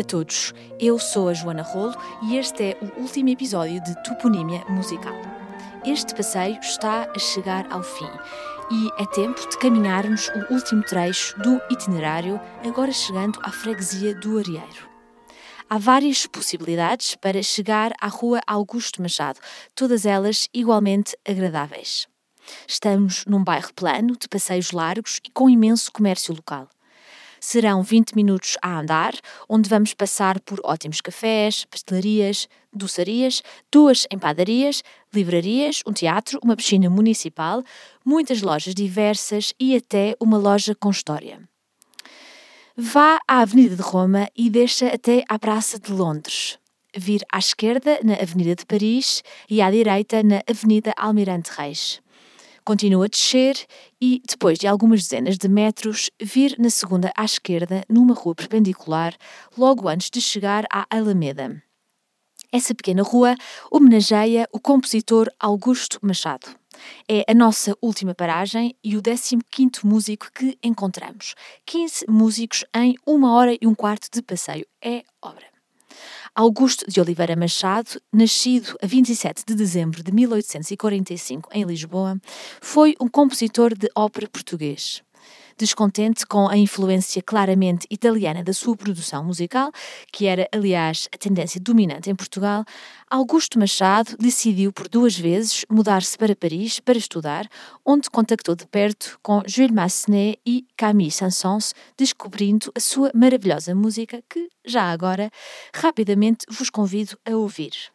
a todos. Eu sou a Joana Rolo e este é o último episódio de Toponímia Musical. Este passeio está a chegar ao fim e é tempo de caminharmos o último trecho do itinerário, agora chegando à freguesia do Arieiro. Há várias possibilidades para chegar à Rua Augusto Machado, todas elas igualmente agradáveis. Estamos num bairro plano, de passeios largos e com imenso comércio local. Serão 20 minutos a andar, onde vamos passar por ótimos cafés, pastelarias, doçarias, duas empadarias, livrarias, um teatro, uma piscina municipal, muitas lojas diversas e até uma loja com história. Vá à Avenida de Roma e deixa até à Praça de Londres. Vir à esquerda na Avenida de Paris e à direita na Avenida Almirante Reis continua a descer e, depois de algumas dezenas de metros, vir na segunda à esquerda, numa rua perpendicular, logo antes de chegar à Alameda. Essa pequena rua homenageia o compositor Augusto Machado. É a nossa última paragem e o 15º músico que encontramos. 15 músicos em uma hora e um quarto de passeio. É obra. Augusto de Oliveira Machado, nascido a 27 de dezembro de 1845 em Lisboa, foi um compositor de ópera português. Descontente com a influência claramente italiana da sua produção musical, que era, aliás, a tendência dominante em Portugal, Augusto Machado decidiu por duas vezes mudar-se para Paris para estudar, onde contactou de perto com Jules Massenet e Camille Saint-Saëns, descobrindo a sua maravilhosa música que, já agora, rapidamente vos convido a ouvir.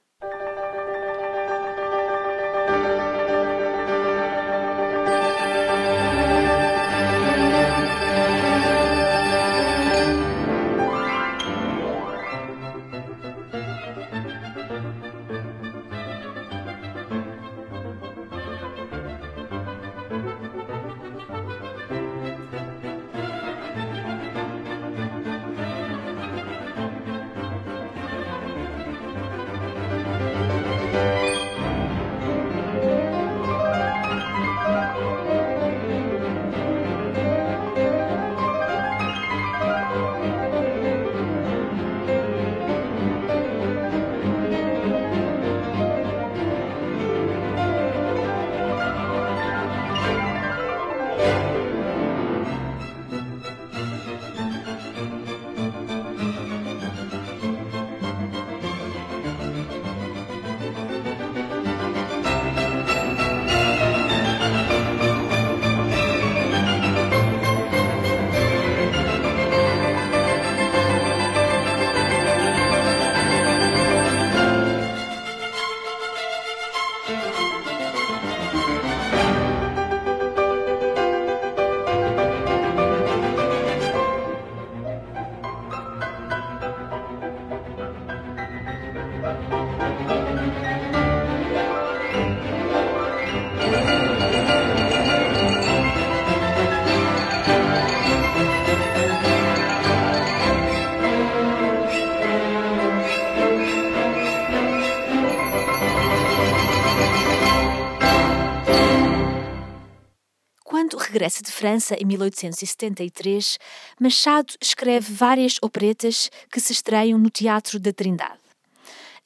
Regressa de França em 1873, Machado escreve várias operetas que se estreiam no Teatro da Trindade.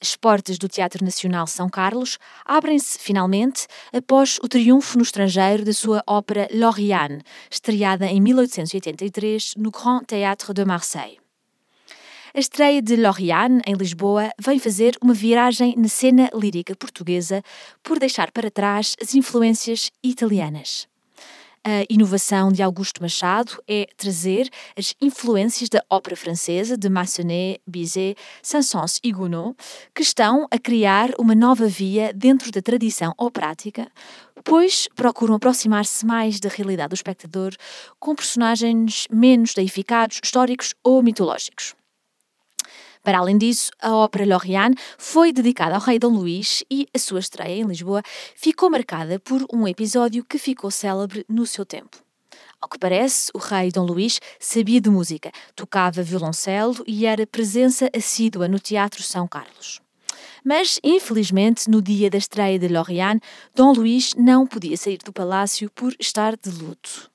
As portas do Teatro Nacional São Carlos abrem-se finalmente após o triunfo no estrangeiro da sua ópera L'Oriane, estreada em 1883 no Grand Théâtre de Marseille. A estreia de L'Oriane, em Lisboa, vem fazer uma viragem na cena lírica portuguesa por deixar para trás as influências italianas. A inovação de Augusto Machado é trazer as influências da ópera francesa de Massenet, Bizet, Saint-Saëns e Gounod, que estão a criar uma nova via dentro da tradição operática, pois procuram aproximar-se mais da realidade do espectador com personagens menos deificados, históricos ou mitológicos. Para além disso, a ópera Lorraine foi dedicada ao rei Dom Luís e a sua estreia em Lisboa ficou marcada por um episódio que ficou célebre no seu tempo. Ao que parece, o rei Dom Luís sabia de música, tocava violoncelo e era presença assídua no Teatro São Carlos. Mas, infelizmente, no dia da estreia de Lorraine, Dom Luís não podia sair do palácio por estar de luto.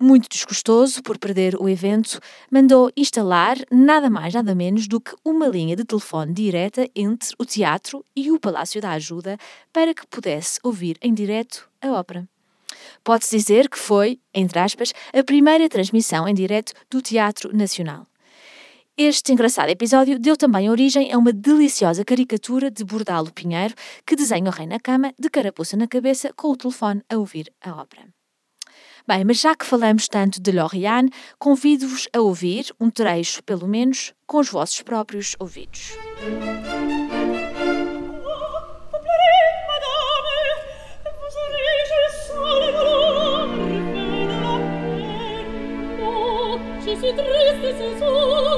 Muito desgostoso por perder o evento, mandou instalar nada mais nada menos do que uma linha de telefone direta entre o teatro e o Palácio da Ajuda para que pudesse ouvir em direto a ópera. Pode-se dizer que foi, entre aspas, a primeira transmissão em direto do Teatro Nacional. Este engraçado episódio deu também origem a uma deliciosa caricatura de Bordalo Pinheiro que desenha o rei na cama, de carapuça na cabeça, com o telefone a ouvir a ópera. Bem, mas já que falamos tanto de Loriane, convido-vos a ouvir um trecho, pelo menos, com os vossos próprios ouvidos. Ci triste solo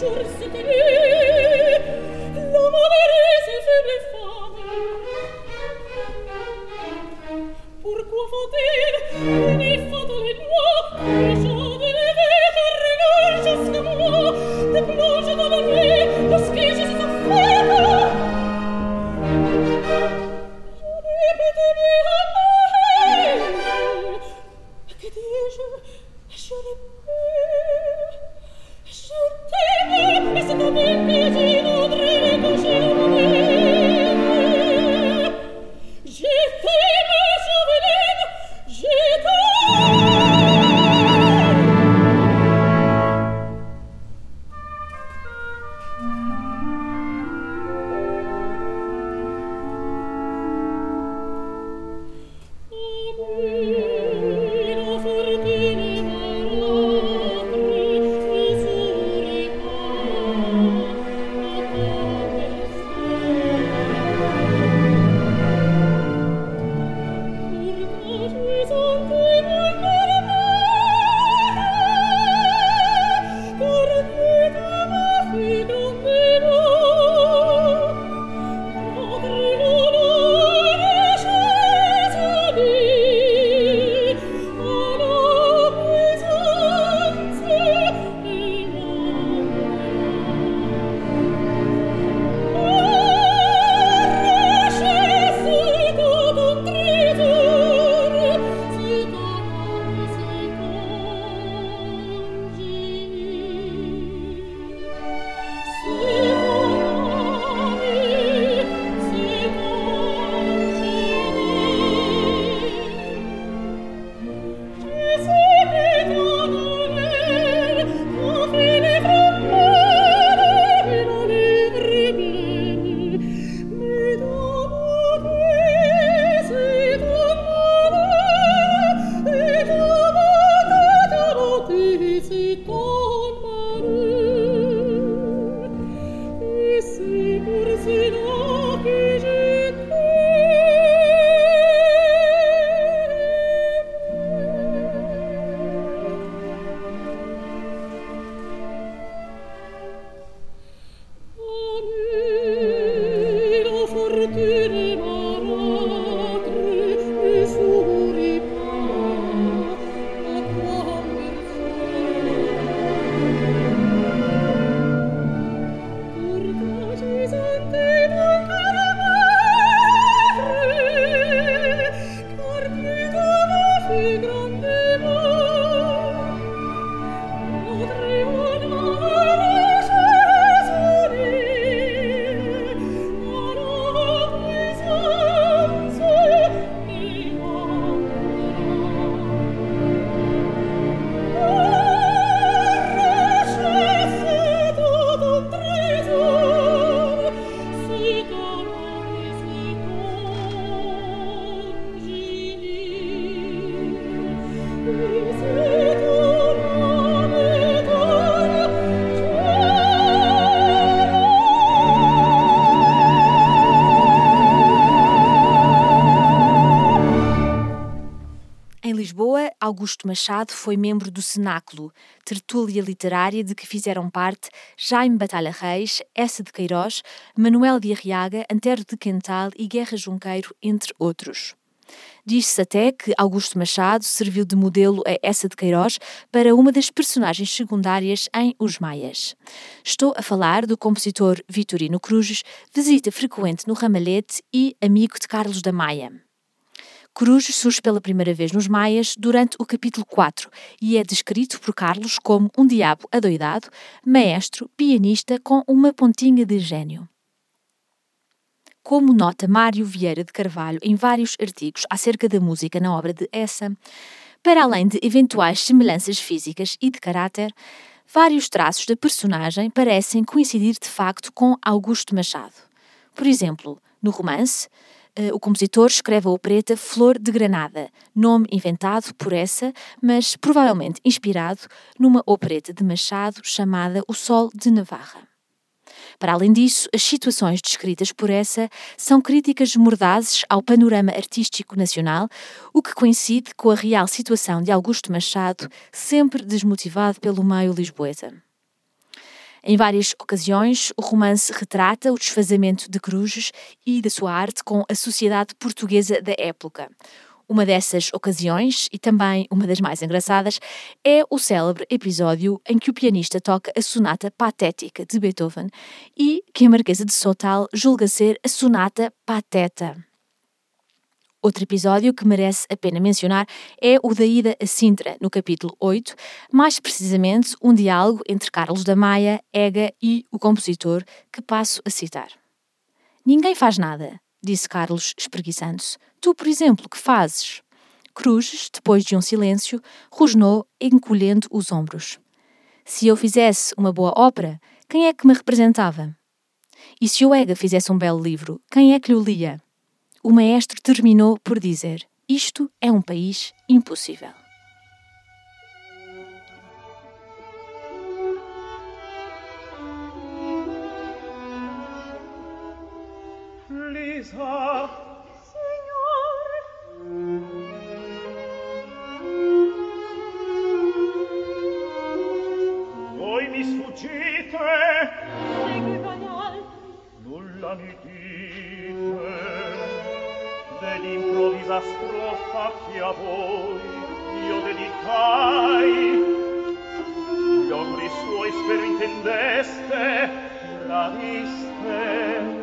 giur se te Augusto Machado foi membro do Cenáculo, tertúlia literária de que fizeram parte Jaime Batalha Reis, Essa de Queiroz, Manuel de Arriaga, Antero de Quental e Guerra Junqueiro, entre outros. Diz-se até que Augusto Machado serviu de modelo a essa de Queiroz para uma das personagens secundárias em Os Maias. Estou a falar do compositor Vitorino Cruzes, visita frequente no Ramalhete e amigo de Carlos da Maia. Cruz surge pela primeira vez nos Maias durante o capítulo 4 e é descrito por Carlos como um diabo adoidado, maestro, pianista com uma pontinha de gênio. Como nota Mário Vieira de Carvalho em vários artigos acerca da música na obra de Essa, para além de eventuais semelhanças físicas e de caráter, vários traços da personagem parecem coincidir de facto com Augusto Machado. Por exemplo, no romance, o compositor escreve a opereta Flor de Granada, nome inventado por essa, mas provavelmente inspirado numa opereta de Machado chamada O Sol de Navarra. Para além disso, as situações descritas por essa são críticas mordazes ao panorama artístico nacional, o que coincide com a real situação de Augusto Machado, sempre desmotivado pelo meio lisboeta. Em várias ocasiões, o romance retrata o desfazamento de Cruzes e da sua arte com a sociedade portuguesa da época. Uma dessas ocasiões, e também uma das mais engraçadas, é o célebre episódio em que o pianista toca a sonata patética de Beethoven e que a Marquesa de Sotal julga ser a sonata pateta. Outro episódio que merece a pena mencionar é o da ida a Sintra, no capítulo 8, mais precisamente um diálogo entre Carlos da Maia, Ega e o compositor, que passo a citar. Ninguém faz nada, disse Carlos, espreguiçando-se. Tu, por exemplo, que fazes? Cruzes, depois de um silêncio, rosnou, encolhendo os ombros. Se eu fizesse uma boa ópera, quem é que me representava? E se o Ega fizesse um belo livro, quem é que lhe lia? O maestro terminou por dizer: Isto é um país impossível. Lisa, mi sfuggite? Nulla mi d'improvvisa strofa che a voi. Io dedicai gli auguri suoi spero intendeste tradiste,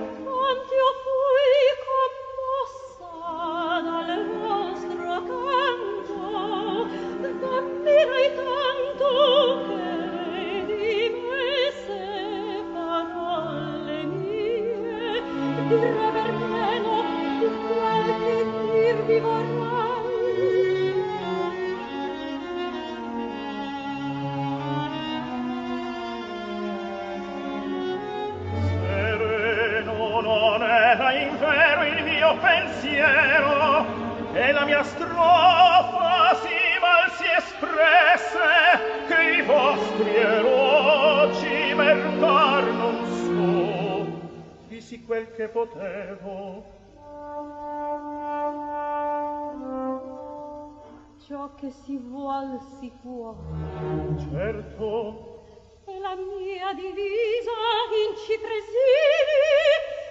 la mia strofa si mal si espresse che i vostri elogi mercar non so. Disi quel che potevo. Ciò che si vuol si può. Certo. E la mia divisa in cipresini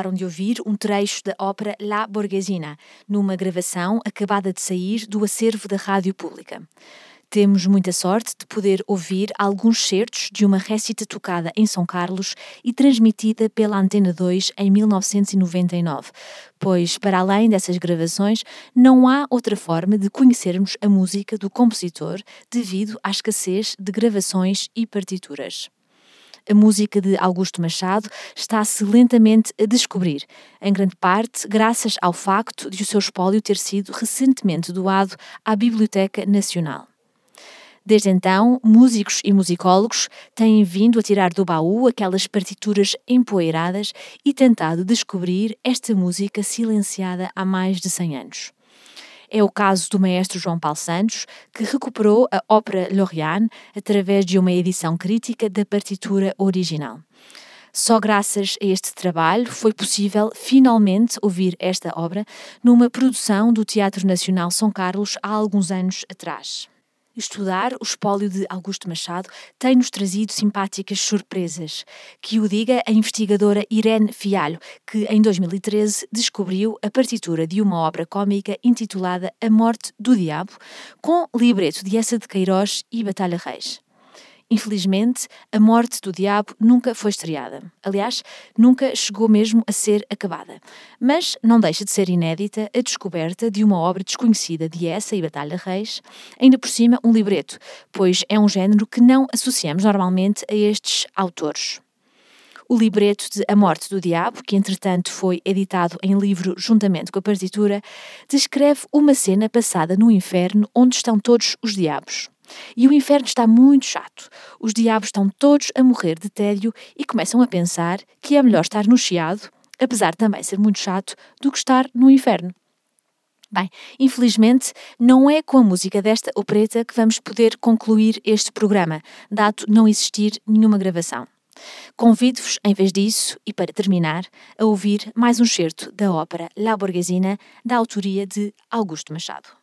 acabaram de ouvir um trecho da ópera La Borghesina, numa gravação acabada de sair do acervo da Rádio Pública. Temos muita sorte de poder ouvir alguns certos de uma récita tocada em São Carlos e transmitida pela Antena 2 em 1999, pois, para além dessas gravações, não há outra forma de conhecermos a música do compositor devido à escassez de gravações e partituras a música de Augusto Machado está-se lentamente a descobrir, em grande parte graças ao facto de o seu espólio ter sido recentemente doado à Biblioteca Nacional. Desde então, músicos e musicólogos têm vindo a tirar do baú aquelas partituras empoeiradas e tentado descobrir esta música silenciada há mais de 100 anos. É o caso do maestro João Paulo Santos, que recuperou a ópera Lorient através de uma edição crítica da partitura original. Só graças a este trabalho foi possível finalmente ouvir esta obra numa produção do Teatro Nacional São Carlos há alguns anos atrás. Estudar o espólio de Augusto Machado tem-nos trazido simpáticas surpresas. Que o diga a investigadora Irene Fialho, que em 2013 descobriu a partitura de uma obra cômica intitulada A Morte do Diabo, com libreto de Essa de Queiroz e Batalha Reis. Infelizmente, A Morte do Diabo nunca foi estreada. Aliás, nunca chegou mesmo a ser acabada. Mas não deixa de ser inédita a descoberta de uma obra desconhecida de essa e Batalha Reis, ainda por cima um libreto, pois é um género que não associamos normalmente a estes autores. O libreto de A Morte do Diabo, que entretanto foi editado em livro juntamente com a partitura, descreve uma cena passada no inferno onde estão todos os diabos. E o inferno está muito chato. Os diabos estão todos a morrer de tédio e começam a pensar que é melhor estar no chiado, apesar de também ser muito chato, do que estar no inferno. Bem, infelizmente, não é com a música desta opereta que vamos poder concluir este programa, dado não existir nenhuma gravação. Convido-vos, em vez disso, e para terminar, a ouvir mais um certo da ópera La Borghesina, da autoria de Augusto Machado.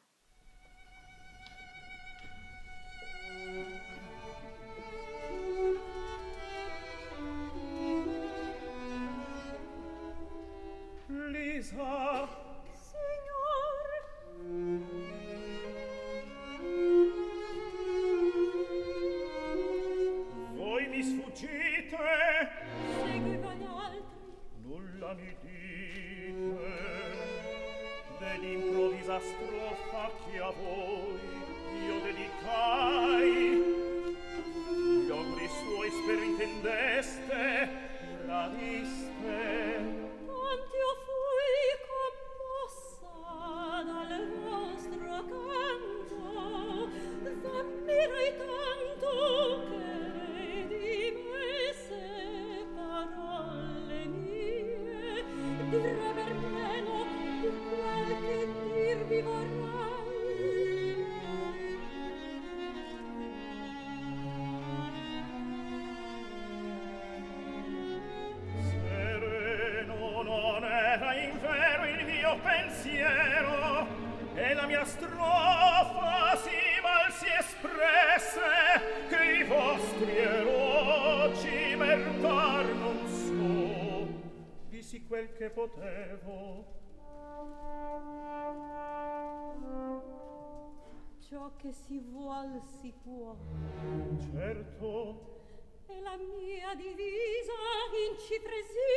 Jésus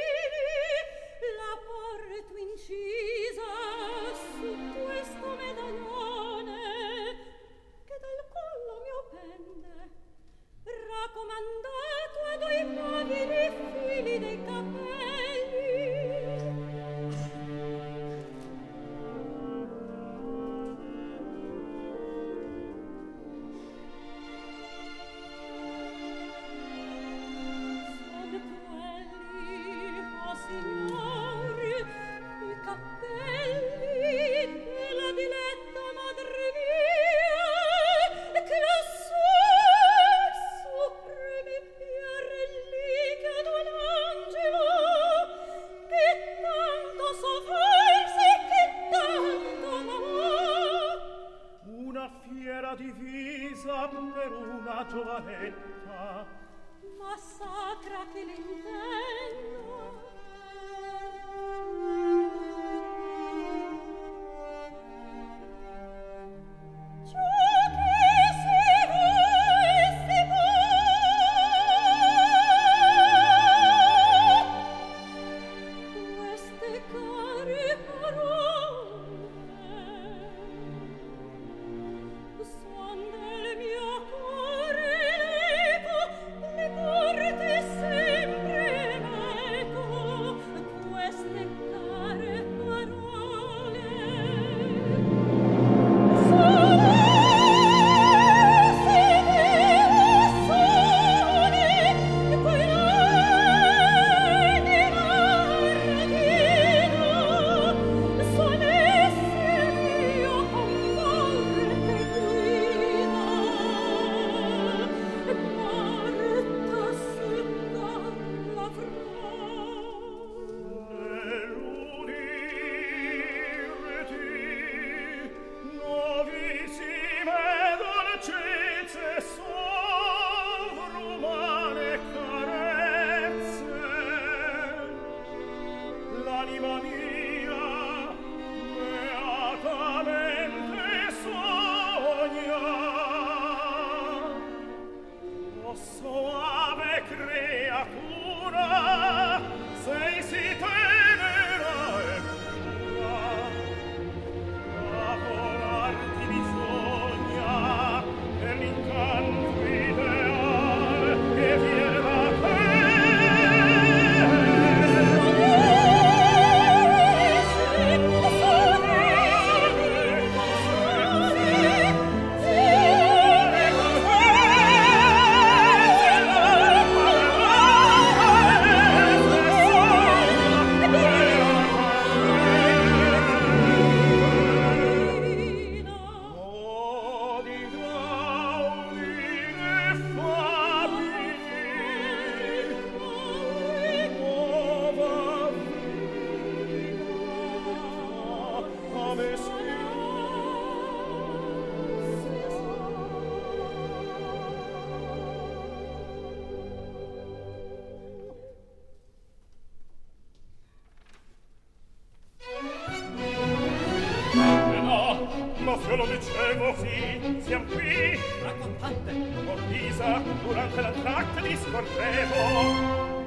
siam qui raccontante contisa durante la tratta discorrevo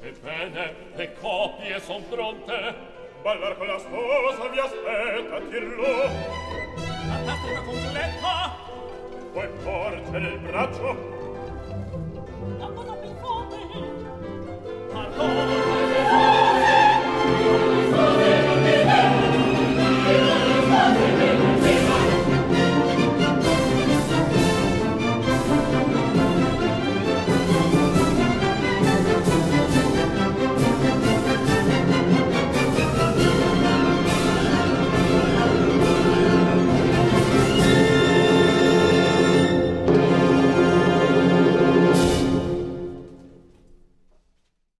Ebbene, le copie son pronte. Ballar con la sposa vi aspetta, tirlo Fantastica completa. Vuoi porgere il braccio? La cosa più forte. Allora